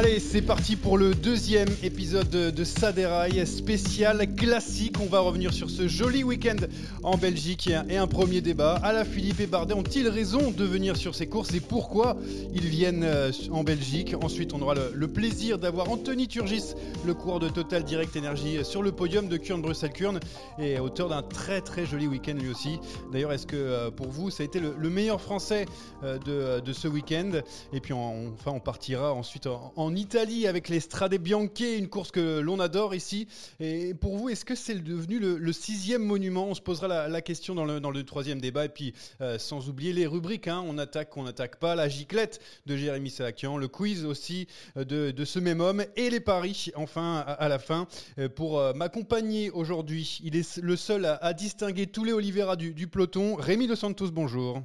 Allez, c'est parti pour le deuxième épisode de, de Saderail spécial classique. On va revenir sur ce joli week-end en Belgique et un, premier débat. Ala Philippe et Bardet ont-ils raison de venir sur ces courses et pourquoi ils viennent euh, en Belgique? Ensuite, on aura le, plaisir d'avoir Anthony Turgis, le coureur de Total Direct Energy, sur le podium de Kurn Bruxelles Kurn et auteur d'un très très joli week-end lui aussi. D'ailleurs, est-ce que euh, pour vous, ça a été le, le meilleur français euh, de, ce week-end? Et puis, on- enfin, on partira ensuite en, en Italie avec les Strade Bianche, une course que l'on adore ici. Et pour vous, est-ce que c'est devenu le, sixième monument? On se posera la, question dans le, troisième débat. Et puis, euh, sans oublier les rubriques, hein, on attaque, on n'attaque pas, la giclette de Jérémy Salakian, le quiz aussi euh, de, ce même homme et les paris, enfin, à, la fin. Euh, Pour m'accompagner aujourd'hui, il est le seul à, distinguer tous les Oliveira du, du peloton. Rémi Dos Santos, bonjour.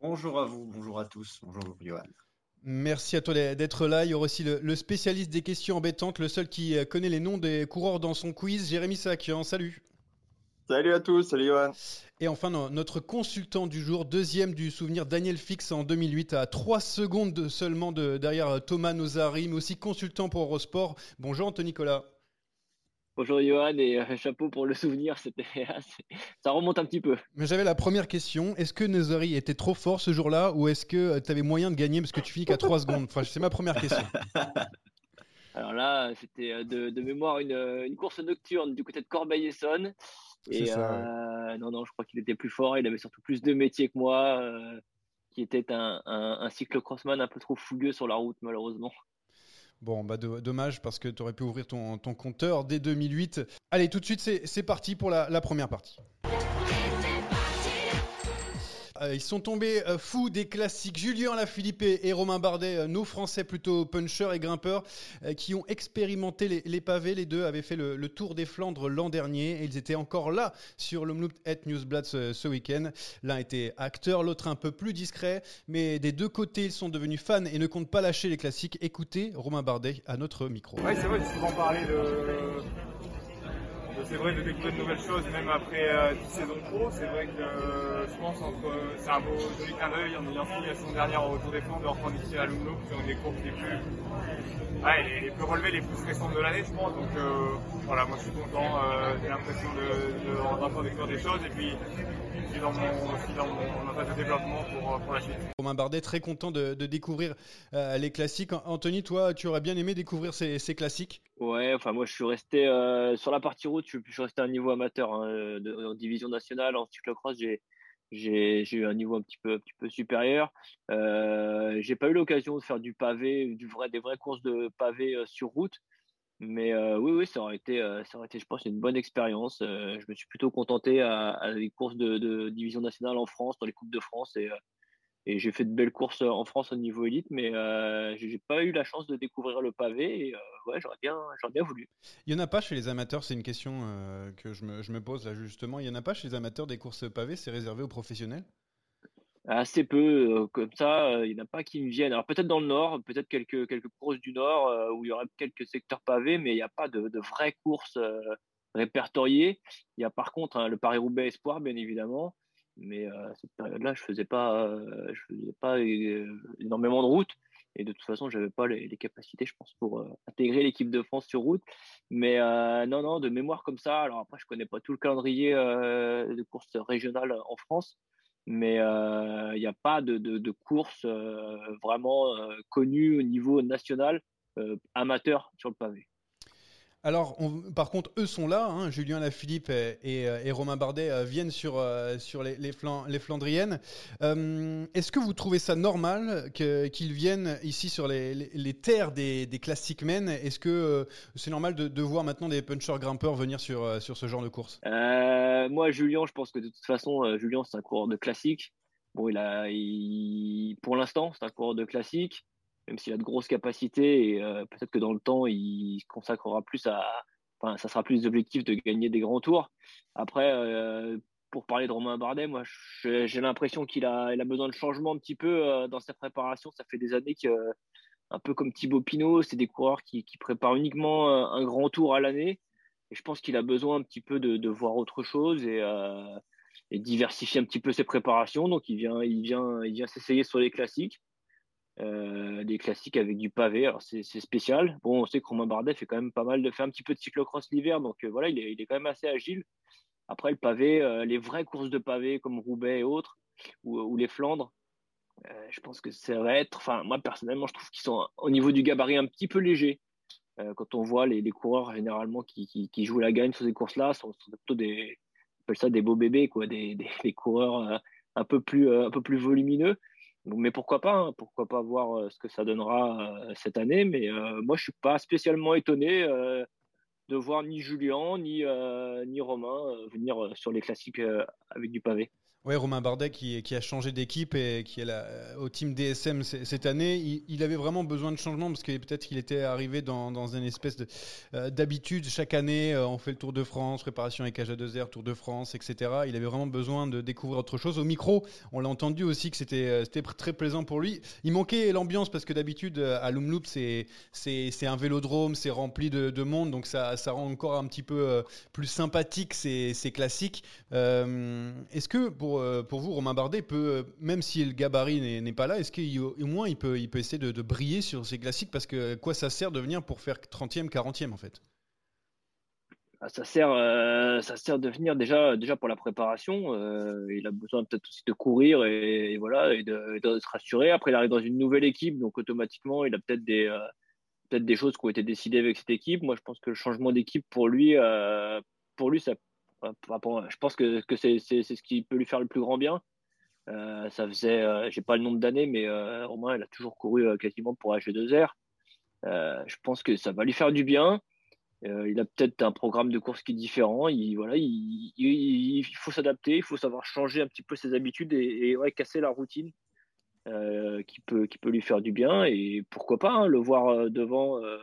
Bonjour à vous, bonjour à tous, bonjour Johan. Merci à toi d'être là. Il y aura aussi le, le spécialiste des questions embêtantes, le seul qui euh, connaît les noms des coureurs dans son quiz, Jérémy Salakian. Salut. Salut à tous, salut Johan. Et enfin, no- notre consultant du jour, deuxième du souvenir, Daniel Fix en 2008, à 3 secondes de- seulement de, derrière euh, Thomas Nozari, mais aussi consultant pour Eurosport. Bonjour Anthony Nicolas. Bonjour Johan et euh, chapeau pour le souvenir, c'était assez- ça remonte un petit peu. Mais j'avais la première question. Est-ce que Nozari était trop fort ce jour-là ou est-ce que tu avais moyen de gagner parce que tu finis qu'à 3 secondes? Enfin, c'est ma première question. Alors là, c'était euh, de, de mémoire une, euh, une course nocturne du côté de Corbeil-Essonne. C'est Et ça, euh, non, non, je crois qu'il était plus fort. Il avait surtout plus de métier que moi, euh, qui était un, un, un cyclocrossman un peu trop fougueux sur la route, malheureusement. Bon, bah do- dommage parce que tu aurais pu ouvrir ton, compteur dès 2008. Allez, tout de suite, c'est parti pour la première partie. Euh, ils sont tombés euh, fous des classiques. Julien Lafilippe et, Romain Bardet, euh, nos Français plutôt puncheurs et grimpeurs, qui ont expérimenté les, pavés. Les deux avaient fait le, le tour des Flandres l'an dernier et ils étaient encore là sur l'Omloop et Newsblad ce, week-end. L'un était acteur, l'autre un peu plus discret, mais des deux côtés, ils sont devenus fans et ne comptent pas lâcher les classiques. Écoutez Romain Bardet à notre micro. Oui, c'est vrai, souvent parlé de. C'est vrai de découvrir de nouvelles choses, même après euh, 10 saisons pro. C'est vrai que euh, je pense entre. C'est un beau joli clin d'œil en ayant fini la saison dernière au Tour des Flandres de reprendre ici à Lumlo, qui sont des courses les plus. Ouais, les, plus relevées, les plus de l'année, je pense. Donc euh, voilà, moi je suis content. euh, J'ai l'impression de, de, des choses et puis je suis dans mon, ma phase de développement pour, la suite. Romain Bardet, très content de, découvrir euh, les classiques. Anthony, toi, tu aurais bien aimé découvrir ces classiques? Ouais, enfin moi je suis resté euh, sur la partie route, je, suis resté à un niveau amateur hein, de- en division nationale, en cyclocross, j'ai j'ai eu un niveau un petit peu supérieur. Euh, j'ai pas eu l'occasion de faire du pavé, du vrai des vraies courses de pavé euh, sur route, mais euh, oui oui ça aurait été euh, ça aurait été je pense une bonne expérience. Euh, je me suis plutôt contenté à, des courses de, de division nationale en France, dans les coupes de France et euh, et j'ai fait de belles courses en France au niveau élite, mais euh, j'ai pas eu la chance de découvrir le pavé. Et euh, ouais, j'aurais bien, j'aurais bien voulu. Il n'y en a pas chez les amateurs, c'est une question euh, que je me, je me pose là justement. Il n'y en a pas chez les amateurs des courses pavées, c'est réservé aux professionnels? Assez peu, comme ça, il n'y en a pas qui me viennent. Alors peut-être dans le nord, peut-être quelques, quelques courses du nord où il y aurait quelques secteurs pavés, mais il n'y a pas de, de vraies courses répertoriées. Il y a par contre hein, le Paris-Roubaix Espoir, bien évidemment, mais cette période-là, je faisais pas, je faisais pas énormément de routes. Et de toute façon, j'avais pas les, capacités, je pense, pour euh, intégrer l'équipe de France sur route. Mais euh, non, non, de mémoire comme ça. Alors après, je connais pas tout le calendrier euh, de courses régionales en France, mais il n'y a pas de, de, de course vraiment connue au niveau national amateur sur le pavé. Alors, par contre, eux sont là. Hein, Julien Lafilippe et, et, Romain Bardet euh, viennent sur, euh, les, Flandriennes. Euh, est-ce que vous trouvez ça normal qu'ils viennent ici sur les, terres des, des classiques men? Est-ce que c'est normal de, voir maintenant des punchers grimpeurs venir sur, ce genre de course? Moi, Julien, je pense que de toute façon, Julien, c'est un coureur de classique. Bon, il a, pour l'instant, c'est un coureur de classique même s'il a de grosses capacités et euh, peut-être que dans le temps, il se consacrera plus à. Enfin, ça sera plus l'objectif de gagner des grands tours. Après, euh, pour parler de Romain Bardet, moi, j'ai l'impression qu'il a, besoin de changement un petit peu euh, dans sa préparation. Ça fait des années que, un peu comme Thibaut Pinot, c'est des coureurs qui, préparent uniquement un grand tour à l'année. Et je pense qu'il a besoin un petit peu de, de voir autre chose et, et diversifier un petit peu ses préparations. Donc, il vient, il vient, il vient s'essayer sur les classiques. Euh, des classiques avec du pavé. C'est spécial. Bon, on sait que Romain Bardet fait quand même pas mal de fait un petit peu de cyclocross l'hiver, donc euh, voilà, il est, il est, quand même assez agile. Après le pavé, euh, les vraies courses de pavé comme Roubaix et autres, ou, les Flandres, je pense que ça va être. Enfin, moi personnellement, je trouve qu'ils sont au niveau du gabarit un petit peu légers. quand on voit les, les coureurs généralement qui, qui, qui, jouent la gagne sur ces courses-là, sont, sont, plutôt des, on appelle ça des beaux bébés, quoi, des, des, des coureurs un peu plus, un peu plus volumineux mais pourquoi pas hein, Pourquoi pas voir euh, ce que ça donnera euh, cette année Mais euh, moi, je suis pas spécialement étonné de voir ni Julien ni, ni Romain venir sur les classiques avec du pavé. Oui, Romain Bardet qui, a changé d'équipe et qui est là, au team DSM cette année, il, avait vraiment besoin de changement parce que peut-être qu'il était arrivé dans, une espèce euh, d'habitude. Chaque année, euh, on fait le Tour de France, préparation avec AJ2R, Tour de France, etc. Il avait vraiment besoin de découvrir autre chose. Au micro, on l'a entendu aussi que c'était euh, très plaisant pour lui. Il manquait l'ambiance parce que d'habitude, à Loomloop, c'est un vélodrome, c'est rempli de, de, monde, donc ça, ça rend encore un petit peu plus sympathique ces, ces classiques. Est-ce que pour euh, pour, vous, Romain Bardet peut, euh, même si le gabarit n'est pas là, est-ce qu'au moins il peut, essayer de, briller sur ces classiques Parce que quoi ça sert de venir pour faire 30e, 40e en fait? Ah, ça sert, euh, ça sert de venir déjà, pour la préparation. il a besoin peut-être aussi de courir et, voilà de, se rassurer. Après, il arrive dans une nouvelle équipe, donc automatiquement, il a peut-être des, peut-être des choses qui ont été décidées avec cette équipe. Moi, je pense que le changement d'équipe pour lui, pour lui, ça je pense que, c'est ce qui peut lui faire le plus grand bien. Euh, ça faisait, euh, j'ai pas le nombre d'années, mais euh, au moins, il a toujours couru quasiment pour H2R. je pense que ça va lui faire du bien. il a peut-être un programme de course qui est différent. Il, faut s'adapter, il faut savoir changer un petit peu ses habitudes et, casser la routine qui, peut, lui faire du bien. Et pourquoi pas hein, le voir devant euh,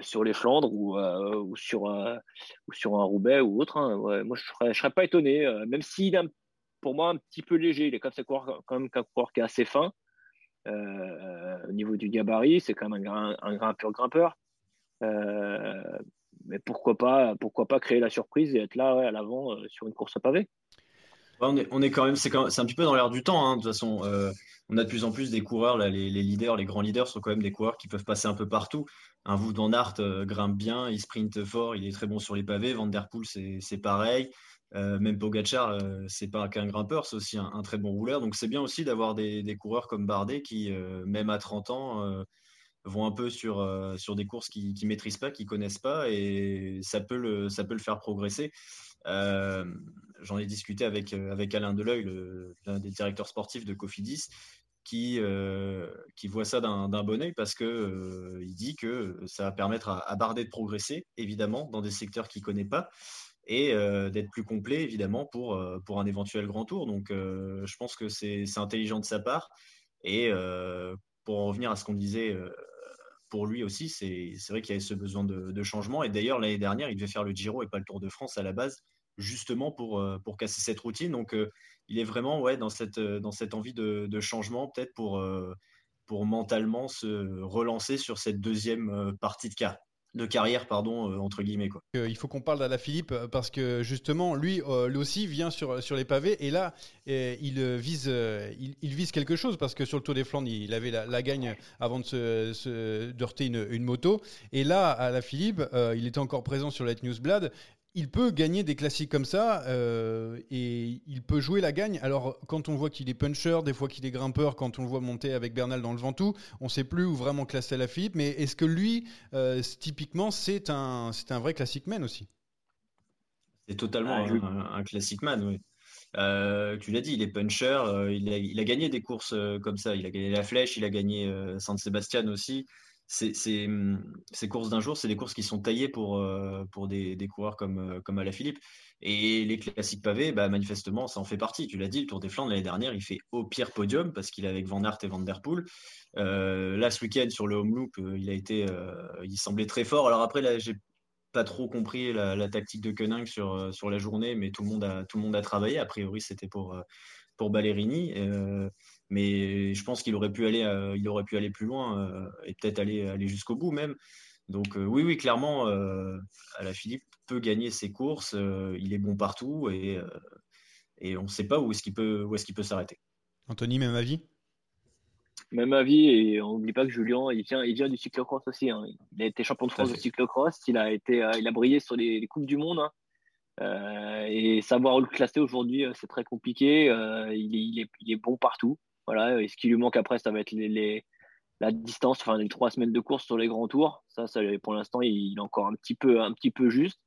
sur les Flandres ou, euh, sur, un, ou sur un Roubaix ou autre. Hein. moi, je serais, serais pas étonné, euh, même s'il est pour moi un petit peu léger. Il est quand même, quand même un coureur qui est assez fin. au niveau du gabarit, c'est quand même un, un, grimpeur grimpeur. mais pourquoi pas, pourquoi pas créer la surprise et être là à l'avant sur une course à pavé on, est, on est quand même, c'est un petit peu dans l'air du temps. Hein, de toute façon, on a de plus en plus des coureurs, là, les, leaders, les grands leaders sont quand même des coureurs qui peuvent passer un peu partout un Wout van euh, grimpe bien, il sprinte fort, il est très bon sur les pavés. Van Der Poel, c'est pareil. Euh, même Pogacar, euh, c'est pas qu'un grimpeur, c'est aussi un, très bon rouleur. Donc c'est bien aussi d'avoir des, coureurs comme Bardet qui, même à 30 ans, vont un peu sur, sur des courses qu'ils ne maîtrisent pas, qu'ils connaissent pas, et ça peut le, ça peut le faire progresser. J'en ai discuté avec, avec Alain Deleuil, l'un des directeurs sportifs de Cofidis qui, euh, qui voit ça d'un bon oeil parce que euh, il dit que ça va permettre à, Bardet de progresser, évidemment, dans des secteurs qu'il ne connaît pas et euh, d'être plus complet, évidemment, pour, pour un éventuel grand tour. Donc, je pense que c'est intelligent de sa part. Et pour en revenir à ce qu'on disait, pour lui aussi, c'est vrai qu'il y avait ce besoin de changement. Et d'ailleurs, l'année dernière, il devait faire le Giro et pas le Tour de France à la base justement pour, pour casser cette routine. Donc, il est vraiment ouais, dans, cette, dans cette envie de, changement, peut-être pour, pour mentalement se relancer sur cette deuxième partie de carrière de carrière, pardon, euh, entre guillemets. Quoi. Euh, il faut qu'on parle d'Ala Philippe euh, parce que justement, lui, lui aussi vient sur, sur les pavés et là, il, vise, il, vise quelque chose parce que sur le Tour des Flandres, il avait la, gagne avant de se, heurter une, moto. Et là, Ala Philippe, il était encore présent sur la Newsblad il peut gagner des classiques comme ça euh, et il peut jouer la gagne. Alors, quand on voit qu'il est puncher, des fois qu'il est grimpeur, quand on le voit monter avec Bernal dans le Ventoux, on ne sait plus où vraiment classer la Philippe. Mais est-ce que lui, euh, typiquement, c'est un, c'est un vrai classic man aussi? C'est totalement ah, un, classic man, oui. Euh, tu l'as dit, il est puncher, il a, il, a, gagné des courses comme ça. Il a gagné la Flèche, il a gagné San Sebastian aussi. Hum, ces courses d'un jour, c'est des courses qui sont taillées pour, euh, pour des, des, coureurs comme, euh, comme Alaphilippe. Et les classiques pavés, bah, manifestement, ça en fait partie. Tu l'as dit, le Tour des Flandres l'année dernière, il fait au pire podium parce qu'il est avec Van Aert et Van Der Poel. Euh, là, ce week-end, sur le home loop, il a été, il semblait très fort. Alors après, là, j'ai pas trop compris la, tactique de Koenig sur, sur la journée, mais tout le monde a, tout le monde a travaillé. A priori, c'était pour, pour Ballerini. Mais je pense qu'il aurait pu aller, euh, il aurait pu aller plus loin euh, et peut-être aller, aller jusqu'au bout même. Donc euh, oui, oui, clairement, la Philippe peut gagner ses courses. il est bon partout et, et on ne sait pas où est-ce qu'il peut, où est-ce qu'il peut s'arrêter. Anthony, même avis? Même avis, et on n'oublie pas que Julien, il vient, il vient du cyclocross aussi. Hein. Il a été champion de France de cyclocross, il a, été, il a brillé sur les, Coupes du Monde. Hein. et savoir où le classer aujourd'hui, c'est très compliqué. il, il, est, il, est, bon partout. Voilà, et ce qui lui manque après, ça va être les, la distance, enfin les trois semaines de course sur les grands tours. Ça, ça pour l'instant, il, est encore un petit peu, un petit peu juste.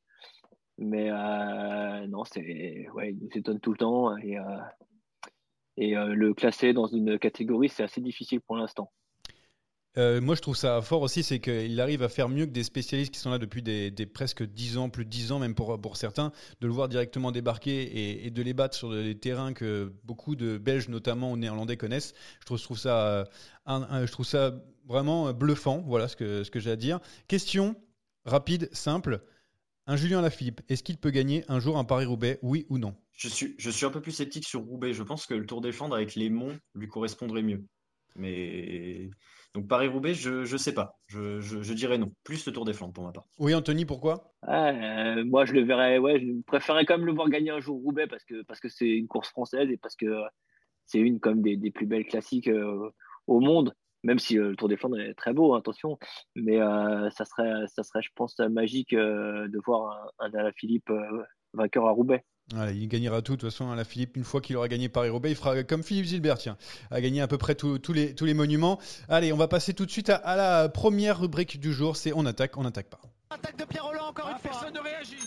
Mais euh, non, c'est, ouais, il nous étonne tout le temps. Et, euh, et euh, le classer dans une catégorie, c'est assez difficile pour l'instant. Euh, moi, je trouve ça fort aussi, c'est qu'il arrive à faire mieux que des spécialistes qui sont là depuis presque 10 ans, plus de 10 ans même pour, certains, de le voir directement débarquer et, de les battre sur des terrains que beaucoup de Belges, notamment ou Néerlandais, connaissent. Je trouve, je trouve, ça, ça vraiment bluffant, voilà ce que, j'ai à dire. Question rapide, simple. Un Julien Lafilippe, est-ce qu'il peut gagner un jour un Paris-Roubaix, oui ou non? Je suis, je suis un peu plus sceptique sur Roubaix. Je pense que le Tour des avec les monts lui correspondrait mieux. Mais donc Paris-Roubaix, je ne sais pas. Je, je, dirais non. Plus le Tour des Flandres pour ma part. Oui, Anthony, pourquoi? Euh, Moi, je le verrais. Ouais, je préférerais quand même le voir gagner un jour Roubaix parce que parce que c'est une course française et parce que c'est une comme des, des, plus belles classiques euh, au monde. Même si euh, le Tour des Flandres est très beau, attention. Mais ça serait ça serait, je pense, magique de voir un, un Philippe vainqueur à Roubaix il gagnera tout. De toute façon, la Philippe, une fois qu'il aura gagné Paris-Roubaix, il fera comme Philippe Gilbert, tiens, a gagné à peu près tous les, tous les monuments. Allez, on va passer tout de suite à, la première rubrique du jour c'est On attaque, on n'attaque pas. Attaque de Pierre Roland, encore ah, une fois. Personne ne réagit.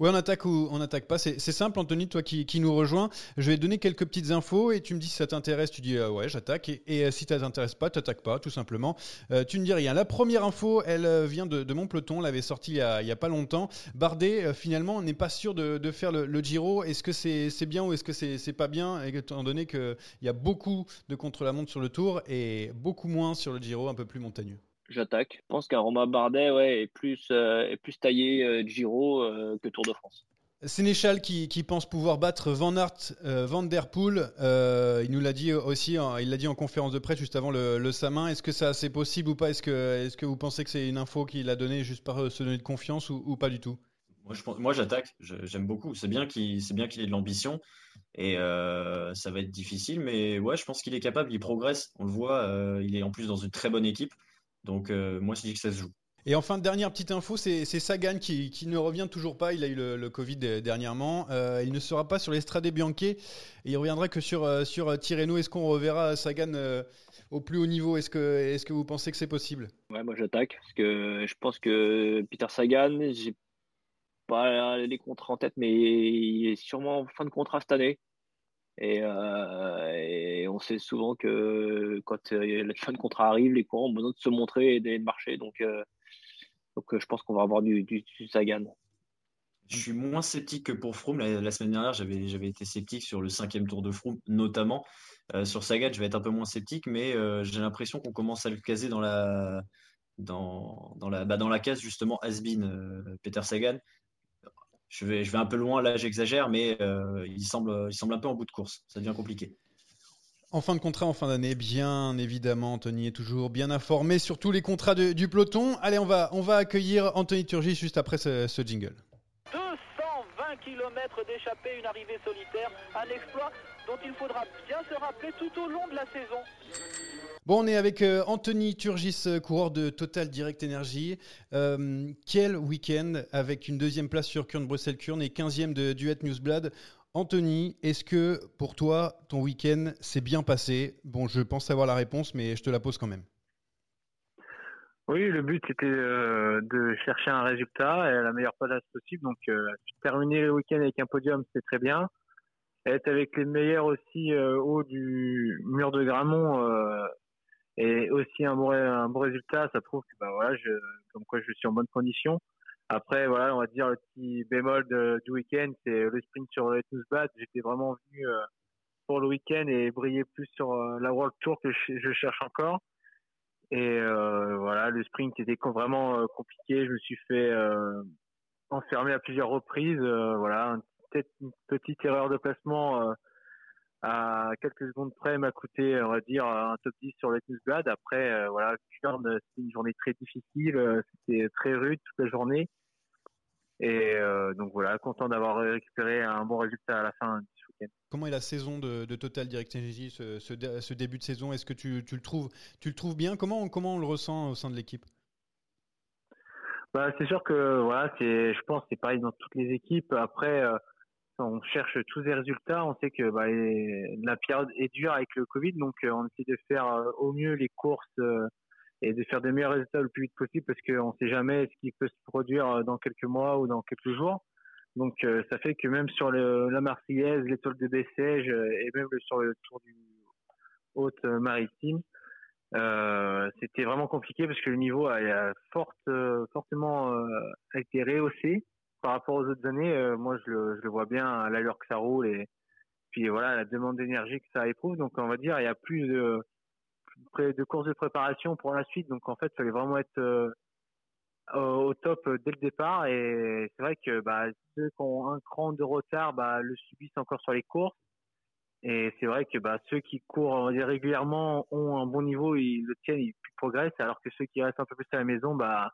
Ouais, on attaque ou on n'attaque pas. C'est simple, Anthony, toi qui, nous rejoins. Je vais donner quelques petites infos et tu me dis si ça t'intéresse. Tu dis euh, ouais, j'attaque. Et, euh, si ça t'intéresse pas, t'attaques pas, tout simplement. Euh, tu ne dis rien. La première info, elle vient de, mon peloton. L'avait sortie il y, a, pas longtemps. Bardet, finalement, n'est pas sûr de, faire le, Giro. Est-ce que c'est bien ou est-ce que c'est pas bien Étant donné qu'il y a beaucoup de contre-la-montre sur le Tour et beaucoup moins sur le Giro, un peu plus montagneux? J'attaque. Je pense qu'un Romain Bardet ouais, est, plus, euh, est plus taillé euh, Giro euh, que Tour de France. Sénéchal qui, qui, pense pouvoir battre Van Aert, Van Der Poel. il nous l'a dit aussi, il l'a dit en conférence de presse juste avant le, le Samin. Est-ce que ça c'est possible ou pas? Est-ce que, est que vous pensez que c'est une info qu'il a donnée juste par se donner de confiance ou, pas du tout? Moi, moi j'attaque. J'aime beaucoup. C'est bien qu'il bien qu'il ait de l'ambition et ça va être difficile, mais ouais, je pense qu'il est capable. Il progresse. On le voit. il est en plus dans une très bonne équipe. Donc euh, moi, je dis que ça se joue. Et enfin, dernière petite info, c'est Sagan qui, ne revient toujours pas. Il a eu le, Covid dernièrement. Euh, il ne sera pas sur l'Estrade Bianchi. il reviendra que sur, euh, sur Tirreno. Est-ce qu'on reverra Sagan au plus haut niveau? Est-ce que, est que vous pensez que c'est possible? Ouais, moi j'attaque. Parce que je pense que Peter Sagan, j'ai pas les contrats en tête, mais il est sûrement en fin de contrat cette année. Euh, et, on sait souvent que quand euh, la fin de contrat arrive, les courants ont besoin de se montrer et de marcher. Donc, euh, je pense qu'on va avoir du, Sagan. Je suis moins sceptique que pour Froome. La, semaine dernière, j'avais, été sceptique sur le cinquième tour de Froome, notamment. sur Sagan, je vais être un peu moins sceptique, mais j'ai l'impression qu'on commence à le caser dans la, bah, case justement Asbin, Peter Sagan je vais, je vais un peu loin, là j'exagère, mais il, semble, il semble un peu en bout de course. Ça devient compliqué. En fin de contrat, en fin d'année, bien évidemment, Anthony est toujours bien informé sur tous les contrats du peloton. Allez, on va, on va accueillir Anthony Turgis juste après ce, ce jingle. 220 km d'échappée, une arrivée solitaire, un exploit dont il faudra bien se rappeler tout au long de la saison. Bon, on est avec euh, Anthony Turgis, euh, coureur de Total Direct Energy. Euh, quel week-end avec une deuxième place sur Kurn Bruxelles-Kurn et 15e de Duet Newsblad. Anthony, est-ce que pour toi, ton week-end s'est bien passé? Bon, je pense savoir la réponse, mais je te la pose quand même. Oui, le but c'était euh, de chercher un résultat et la meilleure place possible. Donc, terminer le week-end avec un podium, c'est très bien. Être avec les meilleurs aussi euh, haut du mur de Gramont et aussi un bon, un bon résultat, ça prouve que bah, voilà, je, comme quoi je suis en bonne condition. Après, voilà, on va dire le petit bémol du week-end, c'est le sprint sur le Bad. J'étais vraiment venu euh, pour le week-end et briller plus sur euh, la World Tour que je, cherche encore. Et euh, voilà, le sprint était vraiment compliqué. Je me suis fait enfermer à plusieurs reprises. voilà, peut-être une petite erreur de placement à quelques secondes près m'a coûté, on va dire, un top 10 sur le Bad. Après, voilà, c'était une journée très difficile. C'était très rude toute la journée. Et euh, donc voilà, content d'avoir récupéré un bon résultat à la fin du week-end. Comment est la saison de, Total Direct Energy, ce, ce, début de saison? Est-ce que tu, tu, le trouves, tu le trouves bien? Comment, comment on le ressent au sein de l'équipe? Bah, C'est sûr que voilà, c'est, je pense c'est pareil dans toutes les équipes. Après, euh, on cherche tous les résultats. On sait que bah, la période est dure avec le Covid, donc euh, on essaie de faire au mieux les courses et de faire des meilleurs résultats le plus vite possible parce qu'on ne sait jamais ce qui peut se produire euh, dans quelques mois ou dans quelques jours. Donc euh, ça fait que même sur la Marseillaise, l'étoile de Bessèges euh, et même sur le Tour du Haute Maritime, euh, c'était vraiment compliqué parce que le niveau a, a forte, fortement a été rehaussé par rapport aux autres années. moi, je le, vois bien à l'allure que ça roule et puis voilà la demande d'énergie que ça éprouve. Donc on va dire il y a plus de de courses de préparation pour la suite. Donc en fait, il fallait vraiment être euh, au top dès le départ. Et c'est vrai que bah, ceux qui ont un cran de retard bah, le subissent encore sur les courses. Et c'est vrai que bah, ceux qui courent régulièrement ont un bon niveau, ils le tiennent, ils progressent, alors que ceux qui restent un peu plus à la maison bah,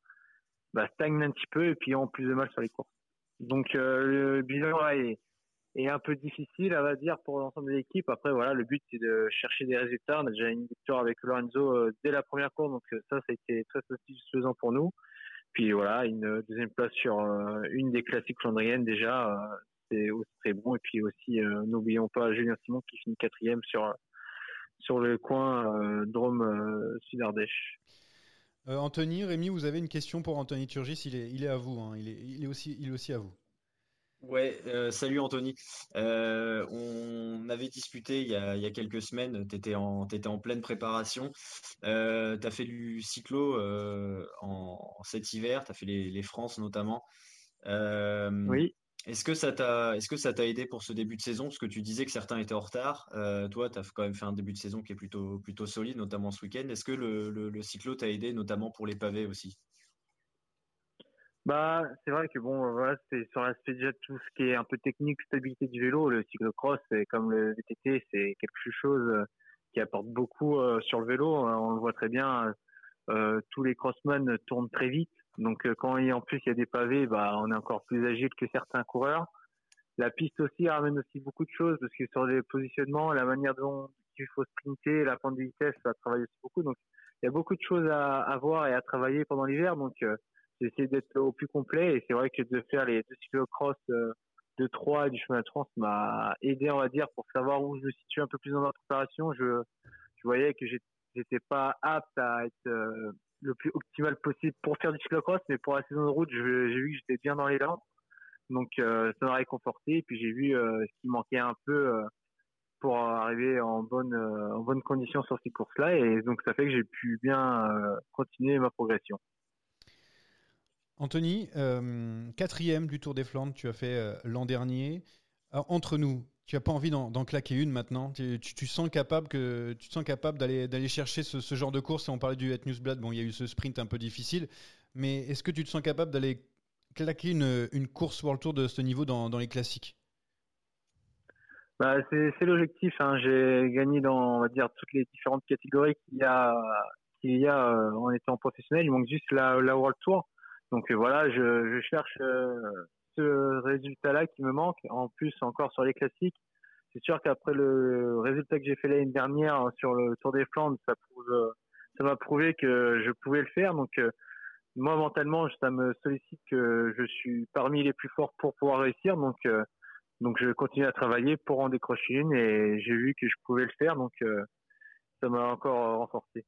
bah, stagnent un petit peu et puis ont plus de mal sur les courses. Donc euh, le bilan est, un peu difficile, à dire, pour l'ensemble de l'équipe. Après, voilà, le but, c'est de chercher des résultats. On a déjà une victoire avec Lorenzo euh, dès la première course, donc euh, ça, ça a été très satisfaisant pour nous. Puis voilà, une deuxième place sur une des classiques flandriennes déjà, c'est aussi très bon. Et puis aussi, n'oublions pas Julien Simon qui finit quatrième sur sur le coin Drôme Sud-Ardèche. Anthony, Rémi, vous avez une question pour Anthony Turgis, il est, il est à vous, hein. il, est, il, est aussi, il est aussi à vous. Ouais, euh, salut Anthony. Euh, on avait discuté il y a, quelques semaines, tu étais en, en pleine préparation. Euh, tu as fait du cyclo en, cet hiver, tu as fait les, les France notamment. oui. Est-ce que ça t'a est-ce que ça t'a aidé pour ce début de saison? Parce que tu disais que certains étaient en retard. toi, tu as quand même fait un début de saison qui est plutôt, plutôt solide, notamment ce week-end. Est-ce que le, cyclo t'a aidé, notamment pour les pavés aussi? Bah, c'est vrai que bon, voilà, c'est sur l'aspect déjà de tout ce qui est un peu technique, stabilité du vélo, le cyclocross, c'est comme le VTT, c'est quelque chose euh, qui apporte beaucoup euh, sur le vélo. On le voit très bien, euh, tous les crossmen tournent très vite. Donc quand il, en plus il y a des pavés, bah, on est encore plus agile que certains coureurs. La piste aussi ramène aussi beaucoup de choses parce que sur les positionnements, la manière dont il faut sprinter, la pente de vitesse, ça travaille aussi beaucoup. Donc il y a beaucoup de choses à, à voir et à travailler pendant l'hiver. Donc j'essaie d'être au plus complet et c'est vrai que de faire les deux cyclocross euh, de Troyes et du chemin de France m'a aidé on va dire pour savoir où je me situe un peu plus dans ma préparation je je voyais que j'étais pas apte à être euh, le plus optimal possible pour faire du cyclocross mais pour la saison de route j'ai vu que j'étais bien dans les langues donc euh, ça m'a réconforté. Et puis j'ai vu ce qui manquait un peu pour arriver en bonne condition sur ces courses là et donc ça fait que j'ai pu bien continuer ma progression. Anthony, euh, quatrième du Tour des Flandres, tu as fait euh, l'an dernier. entre nous, tu n'as pas envie d'en claquer une maintenant? Tu, sens capable que tu te sens capable d'aller chercher ce, genre de course? On parlait du Het Newsblad, bon, il y a eu ce sprint un peu difficile, mais est-ce que tu te sens capable d'aller claquer une, une, course World Tour de ce niveau dans, dans les classiques? Bah, c'est l'objectif. Hein. J'ai gagné dans, on va dire, toutes les différentes catégories qu'il y a, qu'il y a euh, en étant professionnel. Il manque juste la, World Tour. Donc euh, voilà, je, je cherche euh, ce résultat-là qui me manque. En plus, encore sur les classiques, c'est sûr qu'après le résultat que j'ai fait l'année dernière sur le Tour des Flandres, ça ça m'a prouvé que je pouvais le faire. Donc moi mentalement, ça me sollicite que je suis parmi les plus forts pour pouvoir réussir. Donc donc je continue à travailler pour en décrocher une et j'ai vu que je pouvais le faire. Donc ça m'a encore renforcé.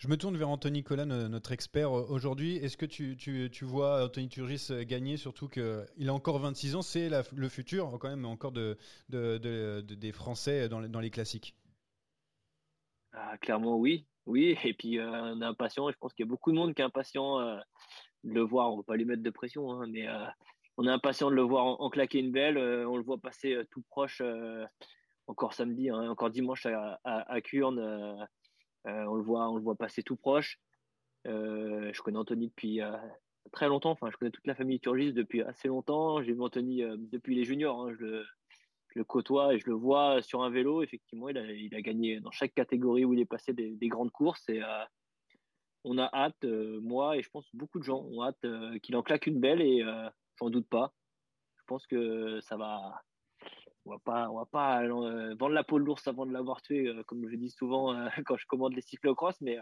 Je me tourne vers Anthony Collan, notre expert euh, aujourd'hui. Est-ce que tu, vois Anthony Turgis euh, gagner, surtout qu'il a encore 26 ans, c'est le futur quand même encore de, de, de, des Français dans, les classiques ah, Clairement oui, oui. Et puis euh, on est impatient, je pense qu'il y a beaucoup de monde qui est impatient de le voir. On ne va pas lui mettre de pression, hein, mais on est impatient de le voir en, claquer une belle. on le voit passer tout proche encore samedi, hein, encore dimanche à, euh, on le voit, on le voit passer tout proche. Euh, je connais Anthony depuis euh, très longtemps. Enfin, je connais toute la famille Turgis depuis assez longtemps. J'ai vu Anthony depuis les juniors. Hein. Je, le, côtoie et je le vois sur un vélo. Effectivement, il a, gagné dans chaque catégorie où il est passé des, grandes courses. Et on a hâte, moi et je pense beaucoup de gens ont hâte qu'il en claque une belle et j'en doute pas. Je pense que ça va, on va pas, on va pas euh, vendre la peau de l'ours avant de l'avoir tué, euh, comme je dis souvent euh, quand je commande les cyclocross, mais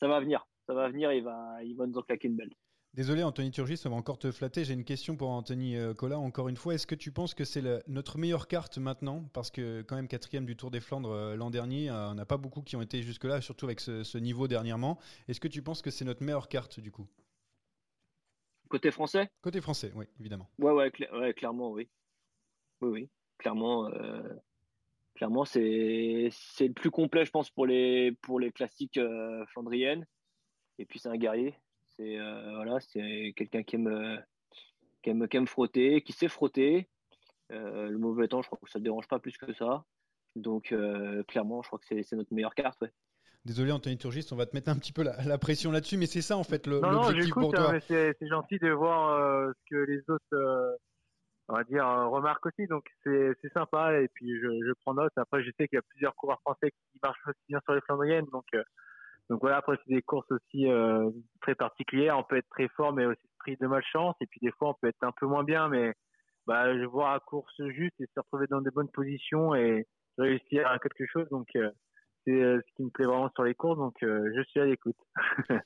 ça va venir, ça va venir, il va, il va nous en claquer une belle. Désolé Anthony Turgis, ça va encore te flatter. J'ai une question pour Anthony Collat. Encore une fois, est-ce que tu penses que c'est notre meilleure carte maintenant? Parce que quand même quatrième du Tour des Flandres l'an dernier, on n'a pas beaucoup qui ont été jusque-là, surtout avec ce, niveau dernièrement. Est-ce que tu penses que c'est notre meilleure carte du coup? Côté français? Côté français, oui, évidemment. Ouais, ouais, ouais, clairement, oui. Oui, oui clairement, euh, clairement c'est c'est le plus complet, je pense, pour les pour les classiques euh, flandriennes. Et puis c'est un guerrier. C'est euh, voilà, c'est quelqu'un qui aime, qui aime qui aime frotter, qui sait frotter. le mauvais temps, je crois que ça ne dérange pas plus que ça. Donc clairement, je crois que c'est notre meilleure carte. Ouais. Désolé Anthony Turgis, on va te mettre un petit peu la, pression là-dessus, mais c'est ça en fait l'objectif pour toi. C'est gentil de voir ce que les autres on va dire, remarque aussi. Donc c'est sympa et puis je, je, prends note. Après, je sais qu'il y a plusieurs coureurs français qui marchent aussi bien sur les Flandriennes. Donc, euh, donc voilà, après, c'est des courses aussi euh, très particulières. On peut être très fort, mais aussi pris de malchance. Et puis des fois, on peut être un peu moins bien, mais bah, je vois la course juste et se retrouver dans des bonnes positions et réussir à quelque chose. Donc, euh, c'est euh, ce qui me plaît vraiment sur les courses, donc euh, je suis à l'écoute.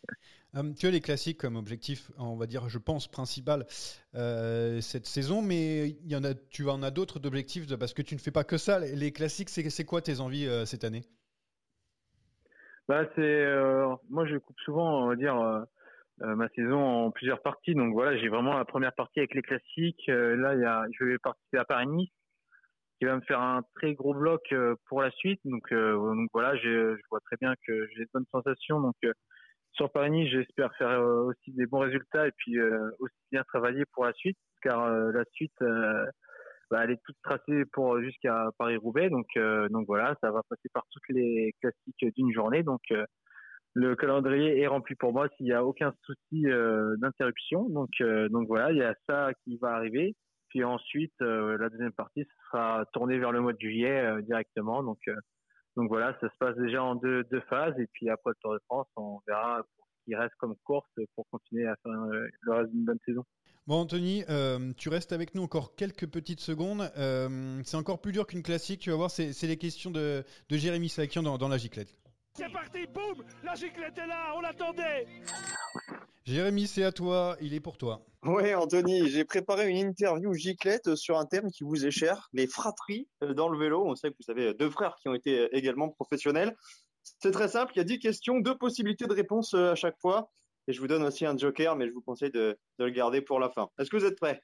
Tu as les classiques comme objectif, on va dire, je pense, principal euh, cette saison, mais il y en a, tu en as d'autres d'objectifs parce que tu ne fais pas que ça. Les classiques, c'est quoi tes envies cette année? Bah, c'est, Moi, je coupe souvent, on va dire, ma saison en plusieurs parties. Donc voilà, j'ai vraiment la première partie avec les classiques. là, y a, je vais participer à Paris-Nice qui va me faire un très gros bloc euh, pour la suite. Donc, euh, donc voilà, je vois très bien que j'ai de bonnes sensations. Donc euh, sur Paris, j'espère faire aussi des bons résultats et puis aussi bien travailler pour la suite, car la suite, bah, elle est toute tracée pour jusqu'à Paris-Roubaix. Donc, donc voilà, ça va passer par toutes les classiques d'une journée. Donc le calendrier est rempli pour moi s'il n'y a aucun souci d'interruption. Donc, donc voilà, il y a ça qui va arriver. Puis ensuite, euh, la deuxième partie sera tournée vers le mois de juillet euh, directement. Donc, euh, donc voilà, ça se passe déjà en deux, deux phases. Et puis après le Tour de France, on verra pour ce qui reste comme course pour continuer à faire le reste d'une bonne saison. Bon Anthony, tu restes avec nous encore quelques petites secondes. c'est encore plus dur qu'une classique, tu vas voir, c'est les questions de, de Jérémy Sakian dans, dans la giclette. C'est parti, boum La giclette est là, on l'attendait Jérémy, c'est à toi, il est pour toi. Oui, Anthony, j'ai préparé une interview giclette sur un thème qui vous est cher, les fratries euh, dans le vélo. On sait que vous avez deux frères qui ont été euh, également professionnels. C'est très simple, il y a 10 questions, deux possibilités de réponse euh, à chaque fois. Et je vous donne aussi un joker, mais je vous conseille de, le garder pour la fin. Est-ce que vous êtes prêts?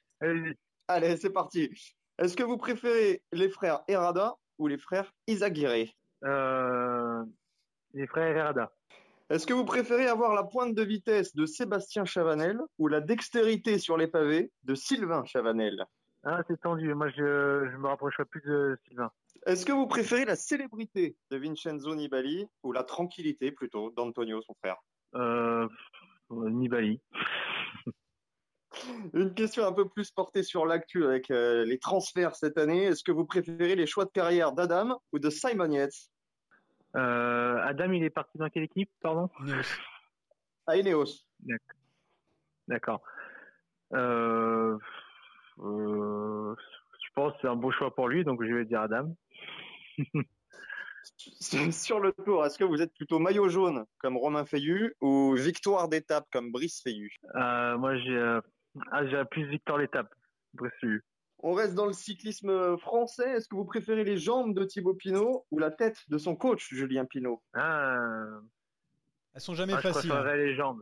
Allez, c'est parti. Est-ce que vous préférez les frères Errada ou les frères Isaguirre euh, Les frères Errada. Est-ce que vous préférez avoir la pointe de vitesse de Sébastien Chavanel ou la dextérité sur les pavés de Sylvain Chavanel? Ah, c'est tendu. Moi, je, me rapprocherai plus de Sylvain. Est-ce que vous préférez la célébrité de Vincenzo Nibali ou la tranquillité plutôt d'Antonio, son frère? Euh, Nibali. Une question un peu plus portée sur l'actu avec euh, les transferts cette année. Est-ce que vous préférez les choix de carrière d'Adam ou de Simon Yates? Euh, Adam, il est parti dans quelle équipe, pardon? À Ineos. D'accord. D'accord. Euh, euh, je pense que c'est un beau choix pour lui, donc je vais dire Adam. Sur le tour, est-ce que vous êtes plutôt maillot jaune comme Romain Feillu ou victoire d'étape comme Brice Feillu Euh, moi, j'ai euh, ah, plus Victor l'étape. Précis. On reste dans le cyclisme français. Est-ce que vous préférez les jambes de Thibaut Pinot ou la tête de son coach Julien Pinot? Ah, Elles sont jamais ah, je faciles. hein. préférerais les jambes.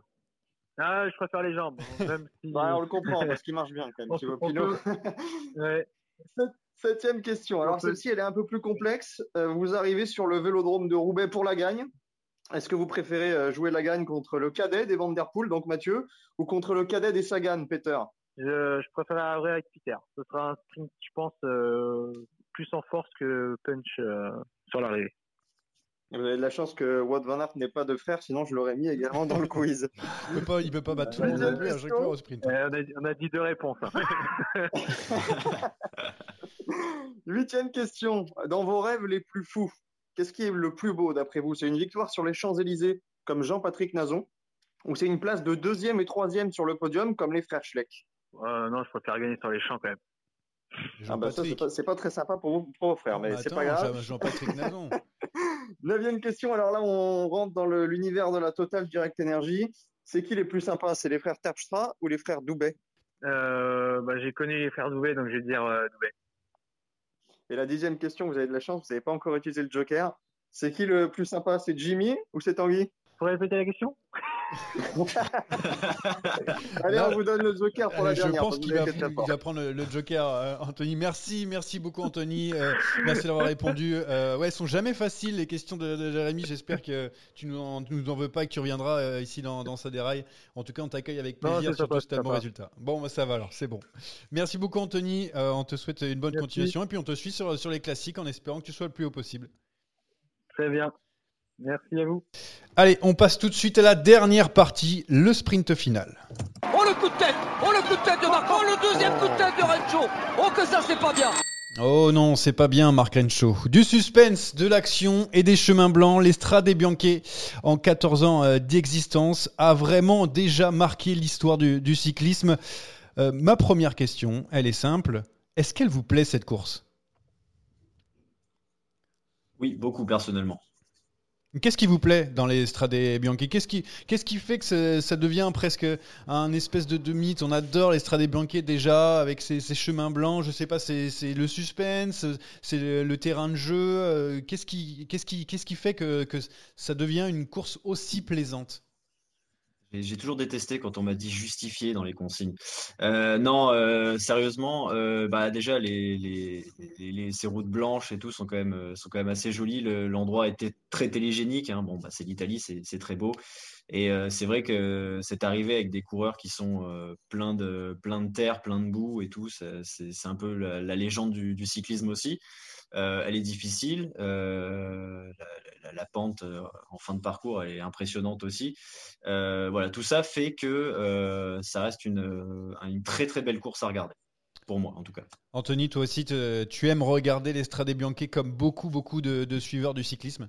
Ah, je préfère les jambes. Même si... Bah, On le comprend parce qu'il marche bien quand même, Thibaut Pinot. Ouais. Septième question. Alors celle-ci, elle est un peu plus complexe. Euh, vous arrivez sur le vélodrome de Roubaix pour la gagne. Est-ce que vous préférez euh, jouer la gagne contre le cadet des Van Der Poel, donc Mathieu, ou contre le cadet des Sagan, Peter? Je, je préfère la vraie avec Peter. Ce sera un sprint, je pense, euh, plus en force que punch euh, sur l'arrivée. Vous avez de la chance que Wout Van Aert n'ait pas de frère, sinon je l'aurais mis également dans le quiz. Il peut pas, il peut pas battre tout le monde à chaque fois au sprint. Euh, on, a, on a dit deux réponses. hein. Huitième question. Dans vos rêves les plus fous, qu'est-ce qui est le plus beau d'après vous? C'est une victoire sur les Champs-Élysées comme Jean-Patrick Nazon ou c'est une place de deuxième et troisième sur le podium comme les frères Schleck? Euh, non, je préfère gagner sur les champs quand même. Ah bah ça, c'est pas, très sympa pour, vous, pour vos frères, mais Bah, c'est pas grave. Jean- Jean-Patrick Nazon. Neuvième question. Alors là, on rentre dans l'univers de la Total Direct Energy. C'est qui les plus sympas? C'est les frères Terpstra ou les frères Doubet? Euh, bah, j'ai connu les frères Douvet, donc je vais dire euh, Douvet. Et la dixième question, vous avez de la chance, vous n'avez pas encore utilisé le Joker. C'est qui le plus sympa? C'est Jimmy ou c'est Tanguy? Vous pourriez répéter la question? Allez, on vous donne le Joker pour la je dernière. pense vous qu'il va, prendre le, le Joker, euh, Anthony. Merci, merci beaucoup, Anthony. Euh, merci d'avoir répondu. Euh, ouais, elles sont jamais faciles les questions de, de Jérémy. J'espère que tu nous en, nous en veux pas et que tu reviendras euh, ici dans, dans Saderail. En tout cas, on t'accueille avec Non, plaisir, c'est surtout si t'as bon résultat. Bon, bah, ça va alors, c'est bon. Merci beaucoup, Anthony. On te souhaite une bonne Merci. continuation et puis on te suit sur, sur les classiques en espérant que tu sois le plus haut possible. Très bien. Merci à vous. Allez, on passe tout de suite à la dernière partie, le sprint final. Oh le coup de tête Oh le coup de tête de Marc Oh le deuxième coup de tête de Rencho Oh que ça c'est pas bien Oh non, c'est pas bien, Marc Renshaw. Du suspense, de l'action et des chemins blancs, l'Estrade Bianche, en 14 ans euh, d'existence, a vraiment déjà marqué l'histoire du, du cyclisme. Euh, ma première question, elle est simple. Est-ce qu'elle vous plaît cette course? Oui, beaucoup personnellement. Qu'est-ce qui vous plaît dans les Strade Bianche Qu'est-ce qui, qu'est-ce qui fait que ça, devient presque un espèce de, mythe? On adore les Strade Bianche déjà, avec ces, ces chemins blancs. Je sais pas, c'est, le suspense, c'est le, terrain de jeu. euh, Qu'est-ce qui, fait que ça devient une course aussi plaisante? J'ai toujours détesté quand on m'a dit justifier dans les consignes. Euh, non, euh, sérieusement, euh, bah déjà ces routes blanches et tout sont quand même assez jolies. Le- L'endroit était très télégénique. hein. Bon, bah, c'est l'Italie, c'est très beau. Et c'est vrai que c'est arrivé avec des coureurs qui sont pleins de terre, plein de boue et tout. C'est un peu la, légende du cyclisme aussi. Euh, elle est difficile. euh, la, la- la pente euh, en fin de parcours elle est impressionnante aussi. Euh, voilà, tout ça fait que euh, ça reste une, une très très belle course à regarder. Pour moi, en tout cas. Anthony, toi aussi, te- tu aimes regarder les Strade Bianche comme beaucoup, beaucoup de, de suiveurs du cyclisme?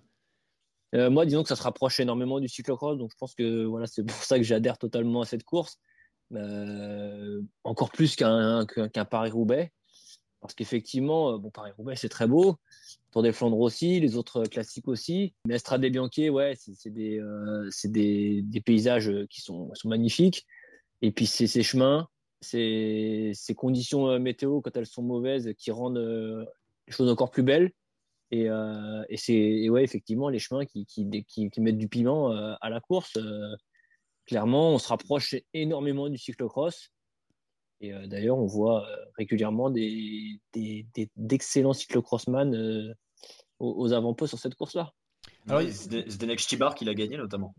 Euh, moi, disons que ça se rapproche énormément du cyclocross, donc je pense que voilà, c'est pour ça que j'adhère totalement à cette course, Euh, encore plus qu'un Paris-Roubaix, parce qu'effectivement, euh, bon, Paris-Roubaix c'est très beau, Tour des Flandres aussi, les autres classiques aussi, mais Estrade Bianche, ouais, c'est des, euh, des, des paysages qui sont, magnifiques, et puis c'est ces chemins, ces, conditions euh, météo quand elles sont mauvaises qui rendent euh, les choses encore plus belles. Et, euh, c'est ouais, effectivement les chemins qui, qui, mettent du piment euh, à la course. euh, clairement, on se rapproche énormément du cyclocross. Et euh, d'ailleurs, on voit euh, régulièrement des, des, des- d'excellents cyclocrossman euh, aux, aux avant-postes sur cette course-là. Alors, Zdenek Stibar qui l'a gagné notamment.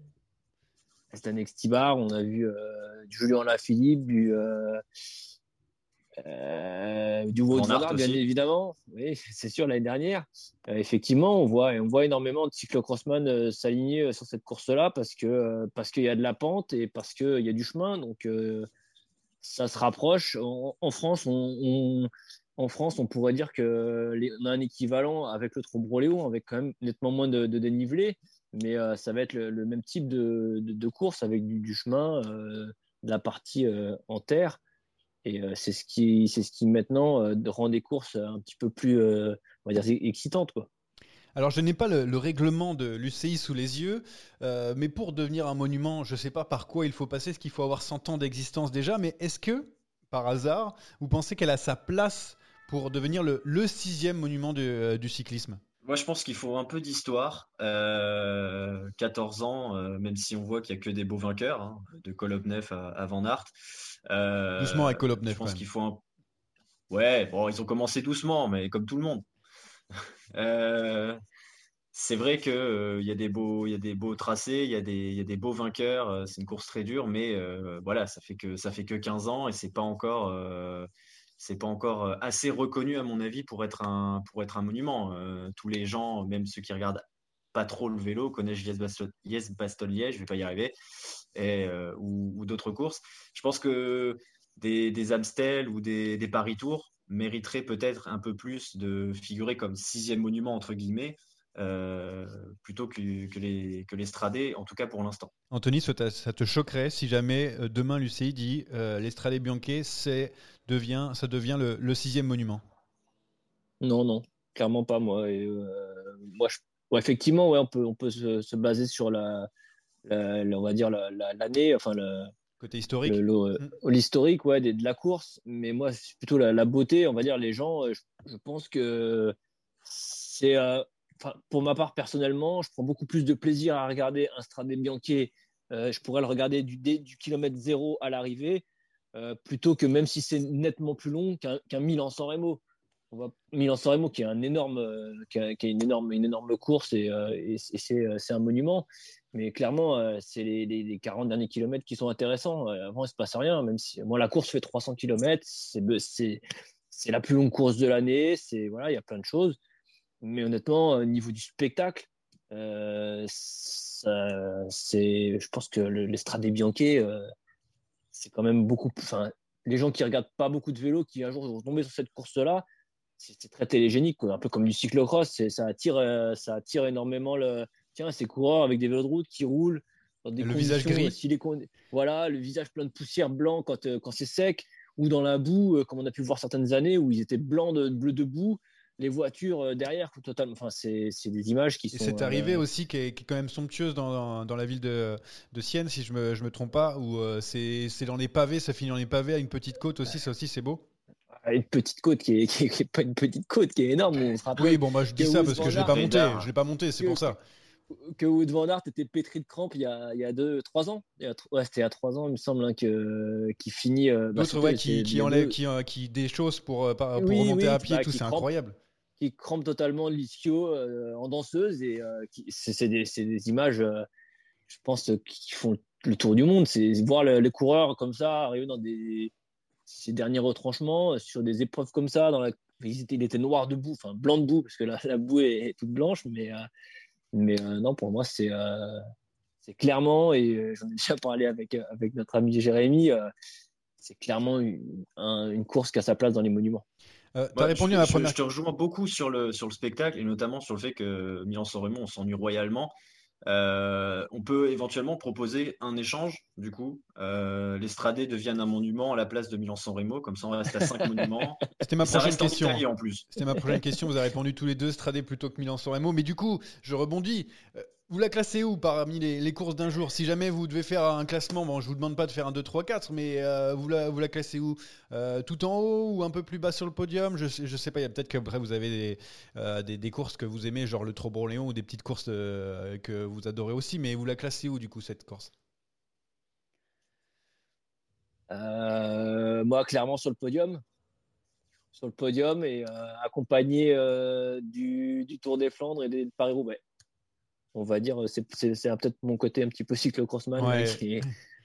Stanek Stibar, on a vu euh, du Julien Lafilippe, du, euh, euh, du Wout Van bien aussi. évidemment. Oui, c'est sûr, l'année dernière. Euh, effectivement, on voit, on voit énormément de cyclocrossman euh, s'aligner euh, sur cette course-là parce que euh, parce qu'il y a de la pente et parce qu'il y a du chemin. Donc, euh, ça se rapproche. En, France, on, en France, on pourrait dire qu'on a un équivalent avec le Trobroléo, avec quand même nettement moins de, dénivelé, mais ça va être le, même type de, course avec du, chemin, de la partie en terre. Et c'est ce qui, c'est ce qui maintenant rend des courses un petit peu plus, on va dire, excitantes, quoi. Alors, je n'ai pas le, règlement de l'UCI sous les yeux, euh, mais pour devenir un monument, je ne sais pas par quoi il faut passer, est-ce qu'il faut avoir 100 ans d'existence déjà, mais est-ce que, par hasard, vous pensez qu'elle a sa place pour devenir le, sixième monument euh, du cyclisme? Moi, je pense qu'il faut un peu d'histoire. 14 euh, ans, même si on voit qu'il n'y a que des beaux vainqueurs, hein, de Kolobnev à, à Van Aert. doucement avec Kolobnev. Je pense qu'il faut un... Ouais, bon, ils ont commencé doucement, mais comme tout le monde. Euh, c'est vrai qu'il euh, y, a des beaux, y a des beaux tracés, il y, a des, y a des beaux vainqueurs. Euh, c'est une course très dure, mais voilà, ça fait que ça fait que 15 ans et c'est pas encore c'est pas encore assez reconnu à mon avis pour être un pour être un monument. tous les gens, même ceux qui regardent pas trop le vélo, connaissent Yes Bastogne Liège, je vais pas y arriver, et, ou, d'autres courses. Je pense que des, des Amstel ou des, des Paris Tours, mériterait peut-être un peu plus de figurer comme sixième monument, entre guillemets, euh, plutôt que, les, que l'Estradé, en tout cas pour l'instant. Anthony, ça, te choquerait si jamais euh, demain l'UCI dit euh, l'Estradé Bianchi, c'est, devient, ça devient le, sixième monument? Non, non, clairement pas moi. Et, moi effectivement, ouais, on peut, on peut se, baser sur la, on va dire l'année, enfin le, Côté historique mm. L'historique, ouais, de, la course. Mais moi, c'est plutôt la, beauté, on va dire, les gens. Euh, je, pense que c'est. Euh, pour ma part, personnellement, je prends beaucoup plus de plaisir à regarder un Stradé Bianchi. Euh, je pourrais le regarder du, du kilomètre zéro à l'arrivée, plutôt que même si c'est nettement plus long qu'un qu Milan-San Remo. Milan-San Remo qui est un énorme, qui, a, une énorme, une énorme course et, et c'est un monument. Mais clairement, euh, c'est les, 40 derniers kilomètres qui sont intéressants. Euh, avant, il se passe rien, moi, la course fait 300 km. C'est la plus longue course de l'année. Il y a plein de choses. Mais honnêtement, au niveau du spectacle, euh, je pense que l'Estrade Bianchi, euh, c'est quand même beaucoup. Les gens qui regardent pas beaucoup de vélo, qui un jour vont tomber sur cette course-là, c'est très télégénique, un peu comme du cyclocross. Ça attire, ça attire énormément le, tiens, ces coureurs avec des vélos de route qui roulent dans des le visage gris. voilà, le visage plein de poussière blanc quand, euh, quand c'est sec, ou dans la boue, euh, comme on a pu voir certaines années où ils étaient blancs de bleu de boue. Les voitures euh, derrière, totalement. Enfin, c'est des images qui sont. Et c'est arrivé aussi qui est, qui est, quand même somptueuse dans, dans, la ville de, de, Sienne, si je me, je me trompe pas, où c'est dans les pavés, ça finit dans les pavés à une petite côte aussi, ça aussi c'est beau une petite côte qui est, qui est, pas une petite côte qui est énorme. On se oui, bon, moi je dis ça parce que je l'ai pas monté, je l'ai pas monté, c'est pour ça que Wood Van Aert était pétri de crampes il y a, il y a deux, trois ans. ouais, c'était il y a trois ans, il me semble, hein, que, qui finit. Euh, bah, L'autre, qui, qui enlève, qui, euh, qui des choses pour, euh, pour remonter à pied, bah, tout, c'est incroyable. Qui crampe totalement l'ischio en danseuse et c'est des, des, images, je pense, qui font le tour du monde. C'est voir les coureurs comme ça arriver dans des, ces derniers retranchements sur des épreuves comme ça. Dans la, il, était, il était noir de boue, enfin blanc de boue, parce que la, la boue est, toute blanche, mais mais euh, non, pour moi, c'est euh, c'est clairement, et euh, j'en ai déjà parlé avec, avec notre ami Jérémy, c'est clairement une, une, course qui a sa place dans les monuments. Euh, as répondu je, à la première. Je, te rejoins beaucoup sur le, sur le spectacle et notamment sur le fait que Milan-San Remo, on s'ennuie royalement. Euh, on peut éventuellement proposer un échange, du coup. Euh, L'Estradé devienne un monument à la place de Milan-San Remo, comme ça on reste à 5 monuments. C'était ma prochaine question. En, plus. C'était ma prochaine question. Vous avez répondu tous les deux Stradé plutôt que Milan-San Remo. Mais du coup, je rebondis. Vous la classez où parmi les, courses d'un jour? Si jamais vous devez faire un classement, bon, je vous demande pas de faire un 2, 3, 4, mais euh, vous, la, classez où? Euh, Tout en haut ou un peu plus bas sur le podium? Je je sais pas, il y a peut-être qu'après vous avez euh, des, courses que vous aimez, genre le Trobourléon ou des petites courses que vous adorez aussi, mais vous la classez où du coup cette course? Moi, clairement sur le podium. Sur le podium et accompagné du, du, Tour des Flandres et des Paris-Roubaix on va dire, c'est peut-être mon côté un petit peu cyclocrossman. Ouais.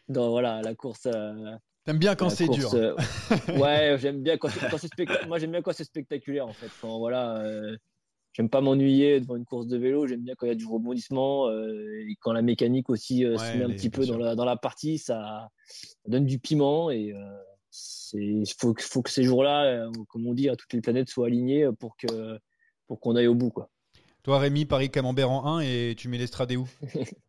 dans voilà, la course. Euh, T'aimes bien quand c'est dur. Euh, ouais, j'aime bien quand, c'est Moi, j'aime bien quand c'est spectaculaire en fait. Quand, voilà, euh, j'aime pas m'ennuyer devant une course de vélo. J'aime bien quand il y a du rebondissement et quand la mécanique aussi se met un petit peu dans la, dans la partie, ça, donne du piment et il faut, que- faut que ces jours-là, comme on dit, hein, toutes les planètes soient alignées pour que pour qu'on aille au bout. Quoi. Toi, Rémi, Paris Camembert en 1 et tu mets l'Estradé où?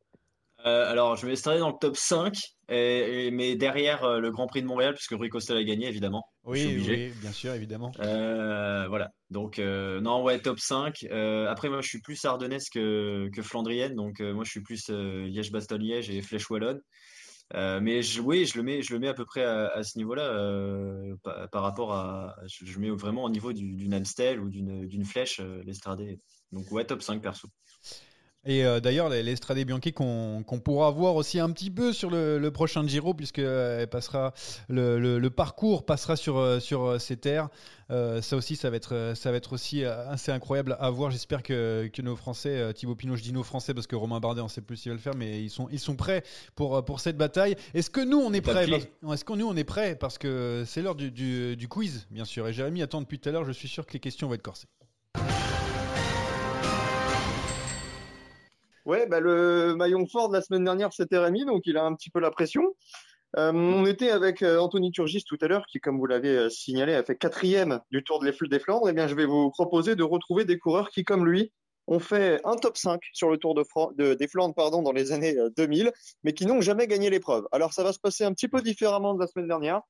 Euh, alors, je vais installer dans le top 5, et, et- mais derrière euh, le Grand Prix de Montréal, puisque Rui Costa l'a gagné, évidemment. Oui, oui, bien sûr, évidemment. Euh, voilà. Donc, non, ouais, top 5. Euh, après, moi, je suis plus ardennaise que, que flandrienne. Donc, moi, je suis plus Liège-Bastogne-Liège et Flèche Wallonne. Euh, mais je, oui, je le mets, je le mets à peu près à, à ce niveau-là euh, par, par rapport à. Je, je mets vraiment au niveau du- d'une Amstel ou d'une d'une Flèche, euh, l'Estradé. Donc, ouais, top 5 perso. Et euh, d'ailleurs, l'Estrade Bianchi qu'on qu'on pourra voir aussi un petit peu sur le, le prochain Giro, puisque euh, elle passera le, le- le parcours passera sur euh, sur euh, ces terres. Euh, ça aussi, ça va être euh, ça va être aussi euh, assez incroyable à voir. J'espère que, que nos Français, euh, Thibaut Pinot, je dis nos Français parce que Romain Bardet, on sait plus s'il va le faire, mais ils sont ils sont prêts pour euh, pour cette bataille. Est-ce que nous on est prêts? Est-ce que nous on est prêts? Parce que c'est l'heure du, du, du quiz, bien sûr. Et Jérémy attend depuis tout à l'heure. Je suis sûr que les questions vont être corsées. Ouais, bah, le maillon fort de la semaine dernière, c'était Rémi, donc il a un petit peu la pression. Euh, on était avec euh, Anthony Turgis tout à l'heure, qui, comme vous l'avez euh, signalé, a fait quatrième du Tour de des Flandres. Eh bien, je vais vous proposer de retrouver des coureurs qui, comme lui, ont fait un top 5 sur le Tour des Flandres pardon, dans les années euh, 2000, mais qui n'ont jamais gagné l'épreuve. Alors, ça va se passer un petit peu différemment de la semaine dernière.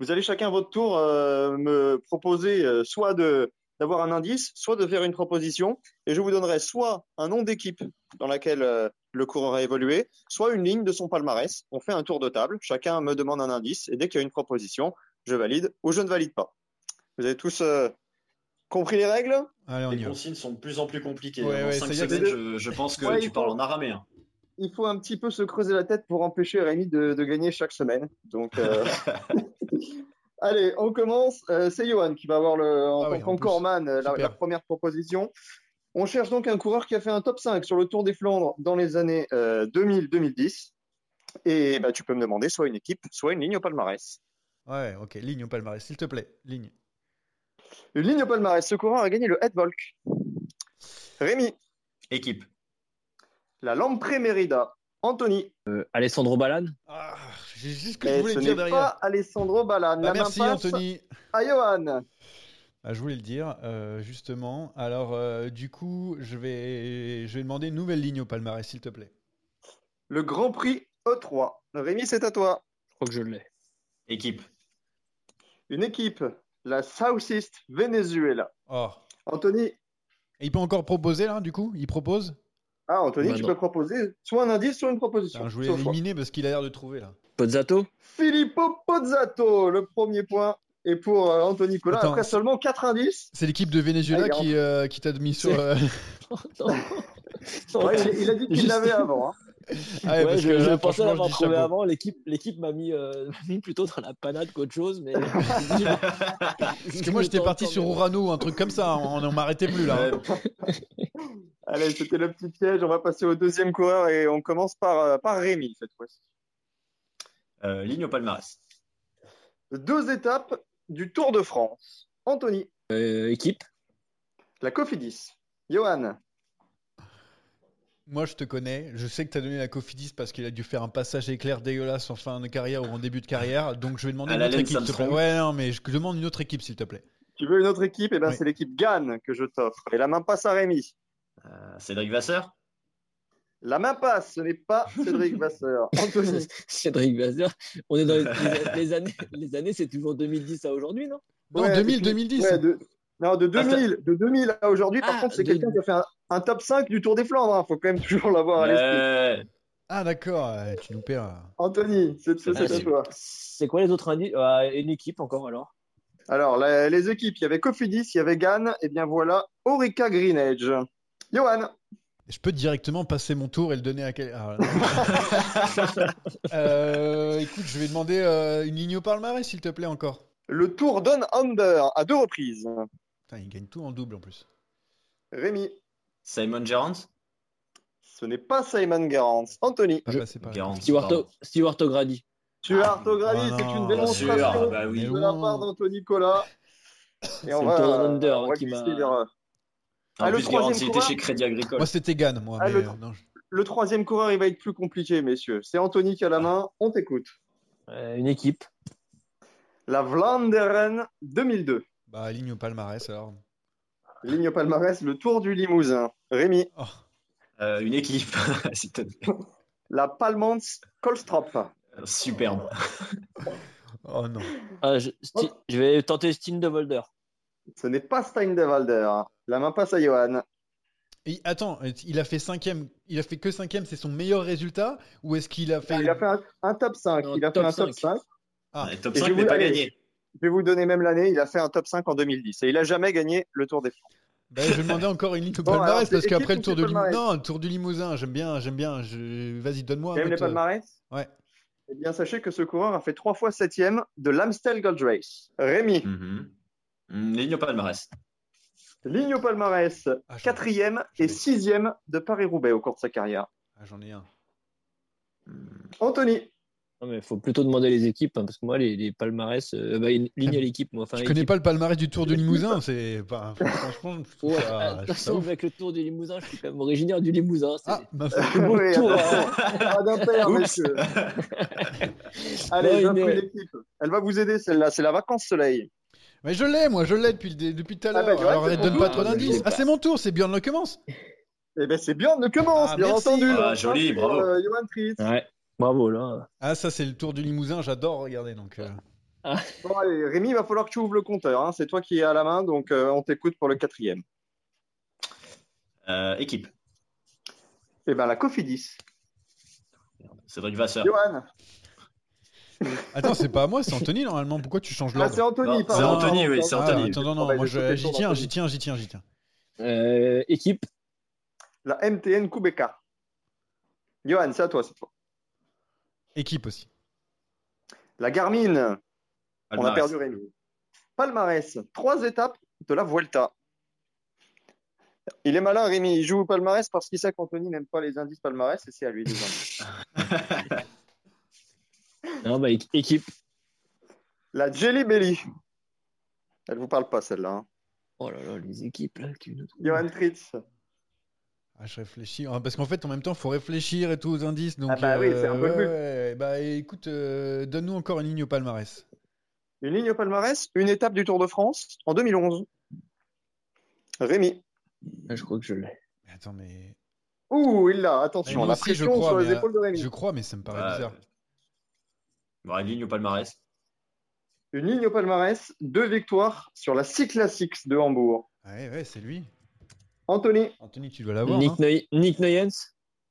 Vous allez chacun votre tour me proposer soit de d'avoir un indice, soit de faire une proposition, et je vous donnerai soit un nom d'équipe dans laquelle euh, le coureur a évolué, soit une ligne de son palmarès. On fait un tour de table, chacun me demande un indice, et dès qu'il y a une proposition, je valide ou je ne valide pas. Vous avez tous euh, compris les règles? Allez, on y Les va. consignes sont de plus en plus compliquées. Ouais, Dans ouais, 5 ça y est, semaines, c'est- je, je pense que Ouais, tu faut- parles en araméen. Il faut un petit peu se creuser la tête pour empêcher Rémi de, de gagner chaque semaine. Donc, euh, allez, on commence. Euh, c'est Johan qui va avoir le, en Ah oui, tant en plus. qu'encoreman euh, la, première proposition. On cherche donc un coureur qui a fait un top 5 sur le Tour des Flandres dans les années euh, 2000-2010. Et bah, tu peux me demander soit une équipe, soit une ligne au palmarès. Ouais, ok. Ligne au palmarès, s'il te plaît. Ligne. Une ligne au palmarès, ce coureur a gagné le Headvolk. Rémi, Équipe. la Lampre Merida. Anthony, Euh, Alessandro Balan Ah, j'ai juste ce que je voulais ce dire derrière. pas Alessandro Balan. Bah, La main merci Anthony. à Johan. Ah, je voulais le dire, euh, justement. Alors, euh, du coup, je vais, je vais demander une nouvelle ligne au palmarès, s'il te plaît. Le Grand Prix E3. Rémi, c'est à toi. Je crois que je l'ai. Équipe. Une équipe, la Southeast Venezuela. Oh. Anthony, Et il peut encore proposer, là, du coup? Il propose? Ah, Anthony, Bah tu non. peux proposer soit un indice, soit une proposition. Je voulais l'éliminer parce qu'il a l'air de trouver, là. Pozzato Filippo Pozzato, le premier point. Et pour euh, Anthony Colin, Attends, après seulement 4 indices. C'est l'équipe de Venezuela qui, euh, qui t'a mis sur... Euh, Ouais, il, il a dit qu'il Juste- l'avait avant. hein. Ah Ouais, parce je, que je là, pensais l'avoir trouvé avant. L'équipe, l'équipe m'a mis, euh, m'a mis plutôt dans la panade qu'autre chose, mais. Parce que moi, j'étais parti sur Urano ou un truc comme ça. On ne m'arrêtait plus, là. Ouais, Allez, c'était le petit piège. On va passer au deuxième coureur et on commence par, euh, par Rémi cette fois-ci. euh, ligne au palmarès. Deux étapes du Tour de France. Anthony, Euh, équipe. la Cofidis. Johan, Moi, je te connais. Je sais que tu as donné la Cofidis parce qu'il a dû faire un passage éclair dégueulasse en fin de carrière ou en début de carrière. Donc, je vais demander À une autre équipe, s'il te plaît. Ouais, non, mais je demande une autre équipe, s'il te plaît. tu veux une autre équipe? Eh ben, Oui. c'est l'équipe Gann que je t'offre. Et la main passe à Rémi. Euh, Cédric Vasseur? La main passe, ce n'est pas Cédric Vasseur. Anthony, Cédric Vasseur. On est dans les, les- les années. Les années, c'est toujours 2010 à aujourd'hui, non? Non, Ouais, 2000, depuis- 2010. ouais, de, non, de Ah, 2000, de 2000 à aujourd'hui. Par Ah, contre, c'est de- quelqu'un qui a fait un, un top 5 du Tour des Flandres. Il faut quand même toujours l'avoir à l'esprit. Ah, d'accord. tu nous perds. Anthony, c'est à c'est- toi. C'est quoi les autres indices Euh, Une équipe encore alors? Alors, la- les équipes, il y avait Cofidis, il y avait Gann, et bien voilà, Orica Green Edge. Johan, Je peux directement passer mon tour et le donner à quel. Ah. Euh, écoute, je vais demander euh, une ligne au palmarès, s'il te plaît, encore. le Tour Down Under à deux reprises. Putain, il gagne tout en double en plus. Rémi, Simon Gerrans. ce n'est pas Simon Garant. Anthony, Pas Je- passé par là. Gerrans, Stewart, pardon. Stewart O'Grady. tu as Ah, orthographe, ah c'est une démonstration sûr, bah oui. de la part d'Anthony Collat. Et C'est on le va, Down Under, on va qui m'a- vers, euh, En Ah, le Gerrans, troisième il était coureur chez Crédit Agricole. Moi, c'était Gann, moi. Ah, mais, le- euh, non, je- Le troisième coureur, il va être plus compliqué, messieurs. C'est Anthony qui a la main. On t'écoute. Euh, une équipe. La Vlaanderen 2002. Bah, ligne au palmarès alors. Ligne au palmarès, le Tour du Limousin. Rémi. Oh. Euh, une équipe. s'il te plaît. La Palmans Kolstrop. Superbe. Oh non. Ah, je, Sti- je vais tenter Steen de Volder. Ce n'est pas Stein de Valder. La main passe à Johan. Et attends, il a fait cinquième. Il a fait que cinquième, c'est son meilleur résultat? Ou est-ce qu'il a fait. Il a fait un, un top 5. Non, Il a top fait un top 5. 5. Ah, Ouais, top Et 5, je mais pas allez. gagné. Je vais vous donner même l'année. Il a fait un top 5 en 2010. Et il a jamais gagné le Tour des Flandres. bah, je vais demander encore une ligne au Bon, alors, palmarès c'est parce qu'après le tour ou de Limousin. palmarès Non, le tour du Limousin, j'aime bien, j'aime bien. Je... Vas-y, donne-moi aimes les palmarès? Ouais. Eh bien, sachez que ce coureur a fait trois fois septième de l'Amstel Gold Race. Rémi, Mhm. Mm, Ligne au palmarès. ligne au palmarès, Ah, quatrième et sixième de Paris-Roubaix au cours de sa carrière. Ah, j'en ai un. Anthony, Non, mais faut plutôt demander les équipes, hein, parce que moi, les, les palmarès, euh, bah, une ligne à l'équipe. Moi, enfin, Je connais pas le palmarès du tour du Limousin, c'est pas. Franchement, je Ouais, ça- je trouve ça attention, ouf. avec le tour du Limousin, je suis quand même originaire du Limousin. c'est- Ah, bah, le beau Oui, tour, hein. pas d'impair, Oups. messieurs. Allez, Ouais, mais- pris l'équipe. Elle va vous aider celle-là, c'est la vacance soleil. Mais je l'ai, moi, je l'ai depuis, le depuis tout à Ah l'heure. bah, Johan, Alors, c'est elle ton donne pas trop Ah, mais d'indices. je Ah, c'est mon tour, c'est Björn le commence. Eh ben c'est Björn qui commence, Ah, bien entendu. Ah, joli, bravo. euh, Johan Tritz. Ouais, bravo, là. Ah, ça, c'est le tour du Limousin, j'adore regarder. Donc, euh, Bon, allez, Rémi, il va falloir que tu ouvres le compteur. hein. C'est toi qui es à la main, donc euh, on t'écoute pour le quatrième. Euh, équipe. Eh ben la Cofidis. Cédric Vasseur. Johan. Attends, c'est pas à moi, c'est Anthony normalement. Pourquoi tu changes Ah, l'ordre c'est Anthony, c'est Anthony, oui, c'est Ah, Anthony. attends, non, non, moi j'y tiens, j'y tiens, j'y tiens, j'y tiens. Euh, équipe, La MTN Kubeka. Johan, c'est à toi cette fois. Équipe aussi. La Garmin. On a perdu Rémi. Palmarès. Trois étapes de la Vuelta. Il est malin, Rémi. Il joue au palmarès parce qu'il sait qu'Anthony n'aime pas les indices palmarès et c'est à lui les indices. non, bah, équipe. La Jelly Belly. Elle vous parle pas celle-là. hein. Oh là là, les équipes, là. Johan Tritz. Ah, je réfléchis. Ah, Parce qu'en fait, en même temps, il faut réfléchir et tout aux indices. Donc, Ah bah oui, c'est un peu le ouais, but. ouais. Bah écoute, euh, donne-nous encore une ligne au palmarès. Une ligne au palmarès, une étape du Tour de France en 2011. Rémi. Ah, Je crois que je l'ai. Attends, mais. Ouh, il l'a. Attention, la aussi, je pression crois, sur les mais, épaules de Rémi. Je crois, mais ça me paraît Ouais. bizarre. Bon, une ligne au palmarès. Une ligne au palmarès, deux victoires sur la Cyclassics de Hambourg. Ouais, ouais, c'est lui. Anthony. Anthony, tu dois l'avoir. Nick, hein. Noy- Nick Noyens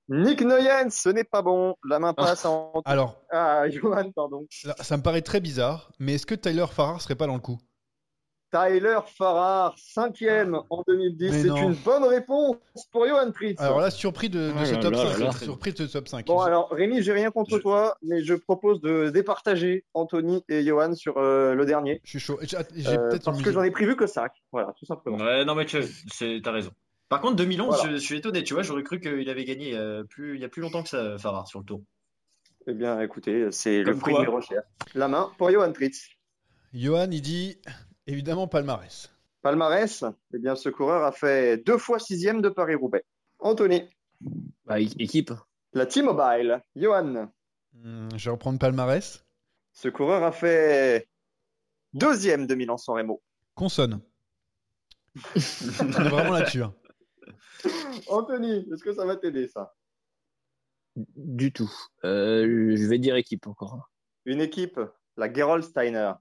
Nick Noyens, ce n'est pas bon. La main passe à Anthony. Alors, Ah, Johan, pardon. là, ça me paraît très bizarre, mais est-ce que Tyler Farrar serait pas dans le coup? Tyler Farrar, cinquième en 2010. Mais C'est non. une bonne réponse pour Johan Tritz. Alors là, surpris de, de ce là top là 5. là. Surpris de ce top 5. Bon, alors, Rémi, j'ai rien contre Je- toi, mais je propose de départager Anthony et Johan sur euh, le dernier. Je suis chaud. J'ai j'ai Euh, peut-être parce que j'en ai prévu que 5. Voilà, tout simplement. Ouais, non, mais tu t'as raison. Par contre, 2011, Voilà. je, je suis étonné, tu vois, j'aurais cru qu'il avait gagné euh, plus, il y a plus longtemps que ça, Farah, sur le tour. Eh bien, écoutez, c'est le fruit de mes recherches. La main pour Johan Tritz. Johan, il dit évidemment palmarès. Palmarès, eh bien, ce coureur a fait deux fois sixième de Paris-Roubaix. Anthony, bah, Équipe. la T-Mobile. Johan, Hmm, je vais reprendre palmarès. ce coureur a fait deuxième de Milan-San Remo. Consonne. On est vraiment là-dessus. hein. Anthony, est-ce que ça va t'aider, ça? Du tout. Euh, je vais dire équipe encore. hein. Une équipe, la Gerold Steiner.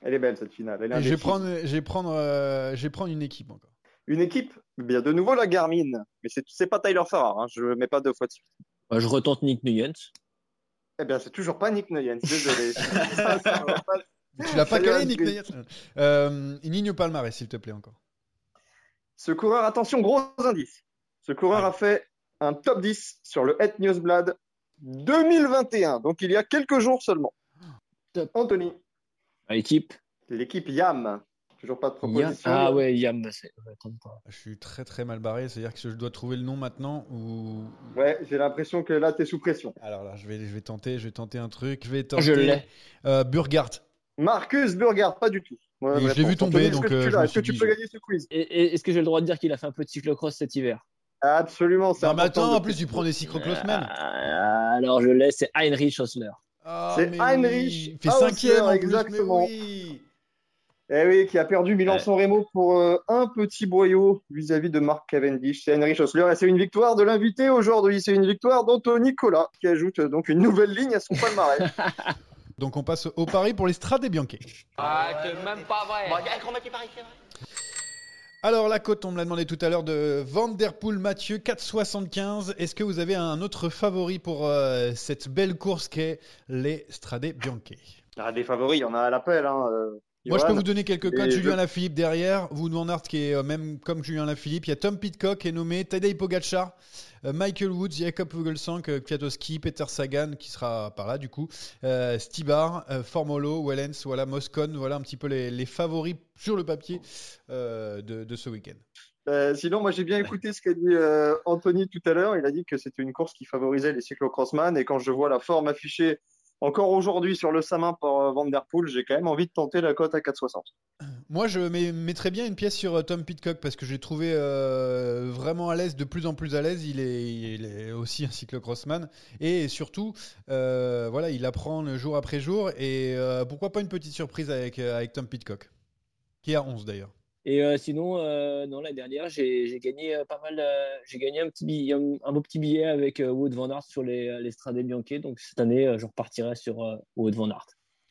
Elle est belle, cette finale. Elle est Et je vais prendre, je vais prendre, euh, je vais prendre une équipe encore. Une équipe, bien, de nouveau, la Garmin. Mais c'est pas Tyler Farrar, hein, je ne mets pas deux fois de suite. Bah, je retente Nick Noyens. Eh bien, c'est toujours pas Nick Noyens, désolé. Ça, ça Tu l'as pas calé, Nick. Nayas Euh, Une ligne au palmarès, s'il te plaît, encore. Ce coureur, attention, gros indice. Ce coureur a fait un top 10 sur le Het Newsblad 2021, donc il y a quelques jours seulement. Anthony, Bah, équipe. l'équipe YAM. Toujours pas de Yam. proposition. Ah ouais, Yam. bah. Je suis très très mal barré, c'est-à-dire que je dois trouver le nom maintenant ou. Ouais, j'ai l'impression que là, tu es sous pression. Alors là, je vais, je vais tenter, je vais tenter un truc. Je vais tenter. Je l'ai. Euh, Burgart. Marcus Burgard, pas du tout. Mauvaise Je l'ai vu tomber, Anthony, est-ce que euh, Est-ce que tu peux gagner ce quiz? Et- et- Est-ce que j'ai le droit de dire qu'il a fait un peu de cyclocross cet hiver? Absolument, Non, mais attends, de en plus, tu prends des cyclocrossmen. Ah, Alors je laisse, c'est Heinrich Osler. Ah, C'est Heinrich. Il fait cinquième exactement. oui. Eh oui, qui a perdu Milan-San Remo pour euh, un petit boyau vis-à-vis de Mark Cavendish. C'est Heinrich Haussler et c'est une victoire de l'invité aujourd'hui. C'est une victoire d'Anthony Cola qui ajoute euh, donc une nouvelle ligne à son palmarès. Donc on passe au pari pour les Strade Bianche. Ah, c'est même pas vrai. Alors la cote, on me l'a demandé tout à l'heure de Vanderpool Mathieu 4,75. Est-ce que vous avez un autre favori pour euh, cette belle course qu'est les Strade Bianche Ah, des favoris, il y en a à l'appel. Hein, euh, Moi, je peux vous donner quelques Et codes. je- Julien Lafilippe derrière, Wood Van Aert qui est euh, même comme Julien Lafilippe. Il y a Tom Pitcock qui est nommé, Tadej Pogacar, Michael Woods, Jacob Fuglsang, euh, Kwiatkowski, Peter Sagan qui sera par là du coup, euh, Stibar, euh, Formolo, Wellens, voilà Moscon, voilà un petit peu les, favoris sur le papier euh, de, ce week-end. Euh, sinon, moi j'ai bien écouté ce qu'a dit euh, Anthony tout à l'heure. Il a dit que c'était une course qui favorisait les cyclocrossman. Et quand je vois la forme affichée encore aujourd'hui sur le Samin par euh, Van Der Poel, j'ai quand même envie de tenter la cote à 4,60. Moi, je mettrais bien une pièce sur euh, Tom Pitcock parce que j'ai trouvé euh, vraiment à l'aise, de plus en plus à l'aise. Il est, il est aussi un cyclocrossman et surtout, voilà, il apprend jour après jour. Et pourquoi pas une petite surprise avec, avec Tom Pitcock, qui est à 11 d'ailleurs. Et euh, sinon, euh, non, l'année dernière, j'ai gagné euh, pas mal. euh, j'ai gagné un petit billet, un, un beau petit billet avec euh, Wood Van Aert sur les, les Strade Bianche. Donc cette année, euh, je repartirai sur euh, Wood Van Aert.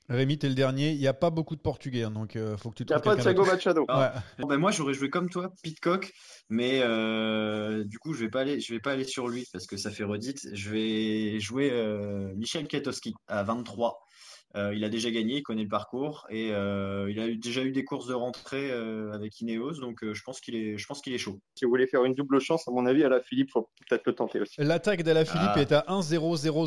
Rémi, t'es le dernier. Il n'y a pas beaucoup de Portugais, hein, donc euh, faut que tu Il n'y a pas de Thiago. Machado. Ah. Ouais. Ben moi j'aurais joué comme toi, Pitcock, mais euh, du coup je vais pas aller, je vais pas aller sur lui parce que ça fait redite. Je vais jouer euh, Michel Kwiatkowski à 23. Euh, il a déjà gagné, il connaît le parcours et euh, il a eu- déjà eu des courses de rentrée euh, avec Ineos, donc euh, je pense qu'il est, je pense qu'il est chaud. Si vous voulez faire une double chance, à mon avis, à la Philippe, faut peut-être le tenter aussi. L'attaque d'Alaphilippe Ah. est à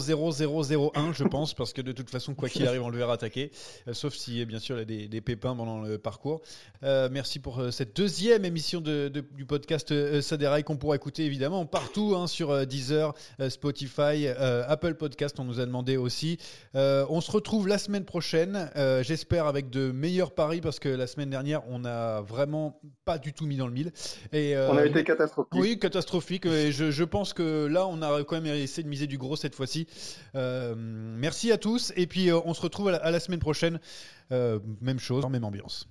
1-0-0-0-0-0-1, je pense, parce que de toute façon, quoi qu'il arrive, on le verra attaquer, euh, sauf si, bien sûr, il y a des, des pépins pendant le parcours. Euh, merci pour euh, cette deuxième émission de- de- du podcast euh, Saderail qu'on pourra écouter évidemment partout hein, sur euh, Deezer, euh, Spotify, euh, Apple Podcast. On nous a demandé aussi. Euh, on se retrouve la semaine prochaine, euh, j'espère avec de meilleurs paris, parce que la semaine dernière, on n'a vraiment pas du tout mis dans le mille. Et, euh, On a été catastrophique. oui, catastrophique. Et je, je pense que là, on a quand même essayé de miser du gros cette fois-ci. Euh, merci à tous. Et puis, on se retrouve à la, à la semaine prochaine. Même chose, même ambiance.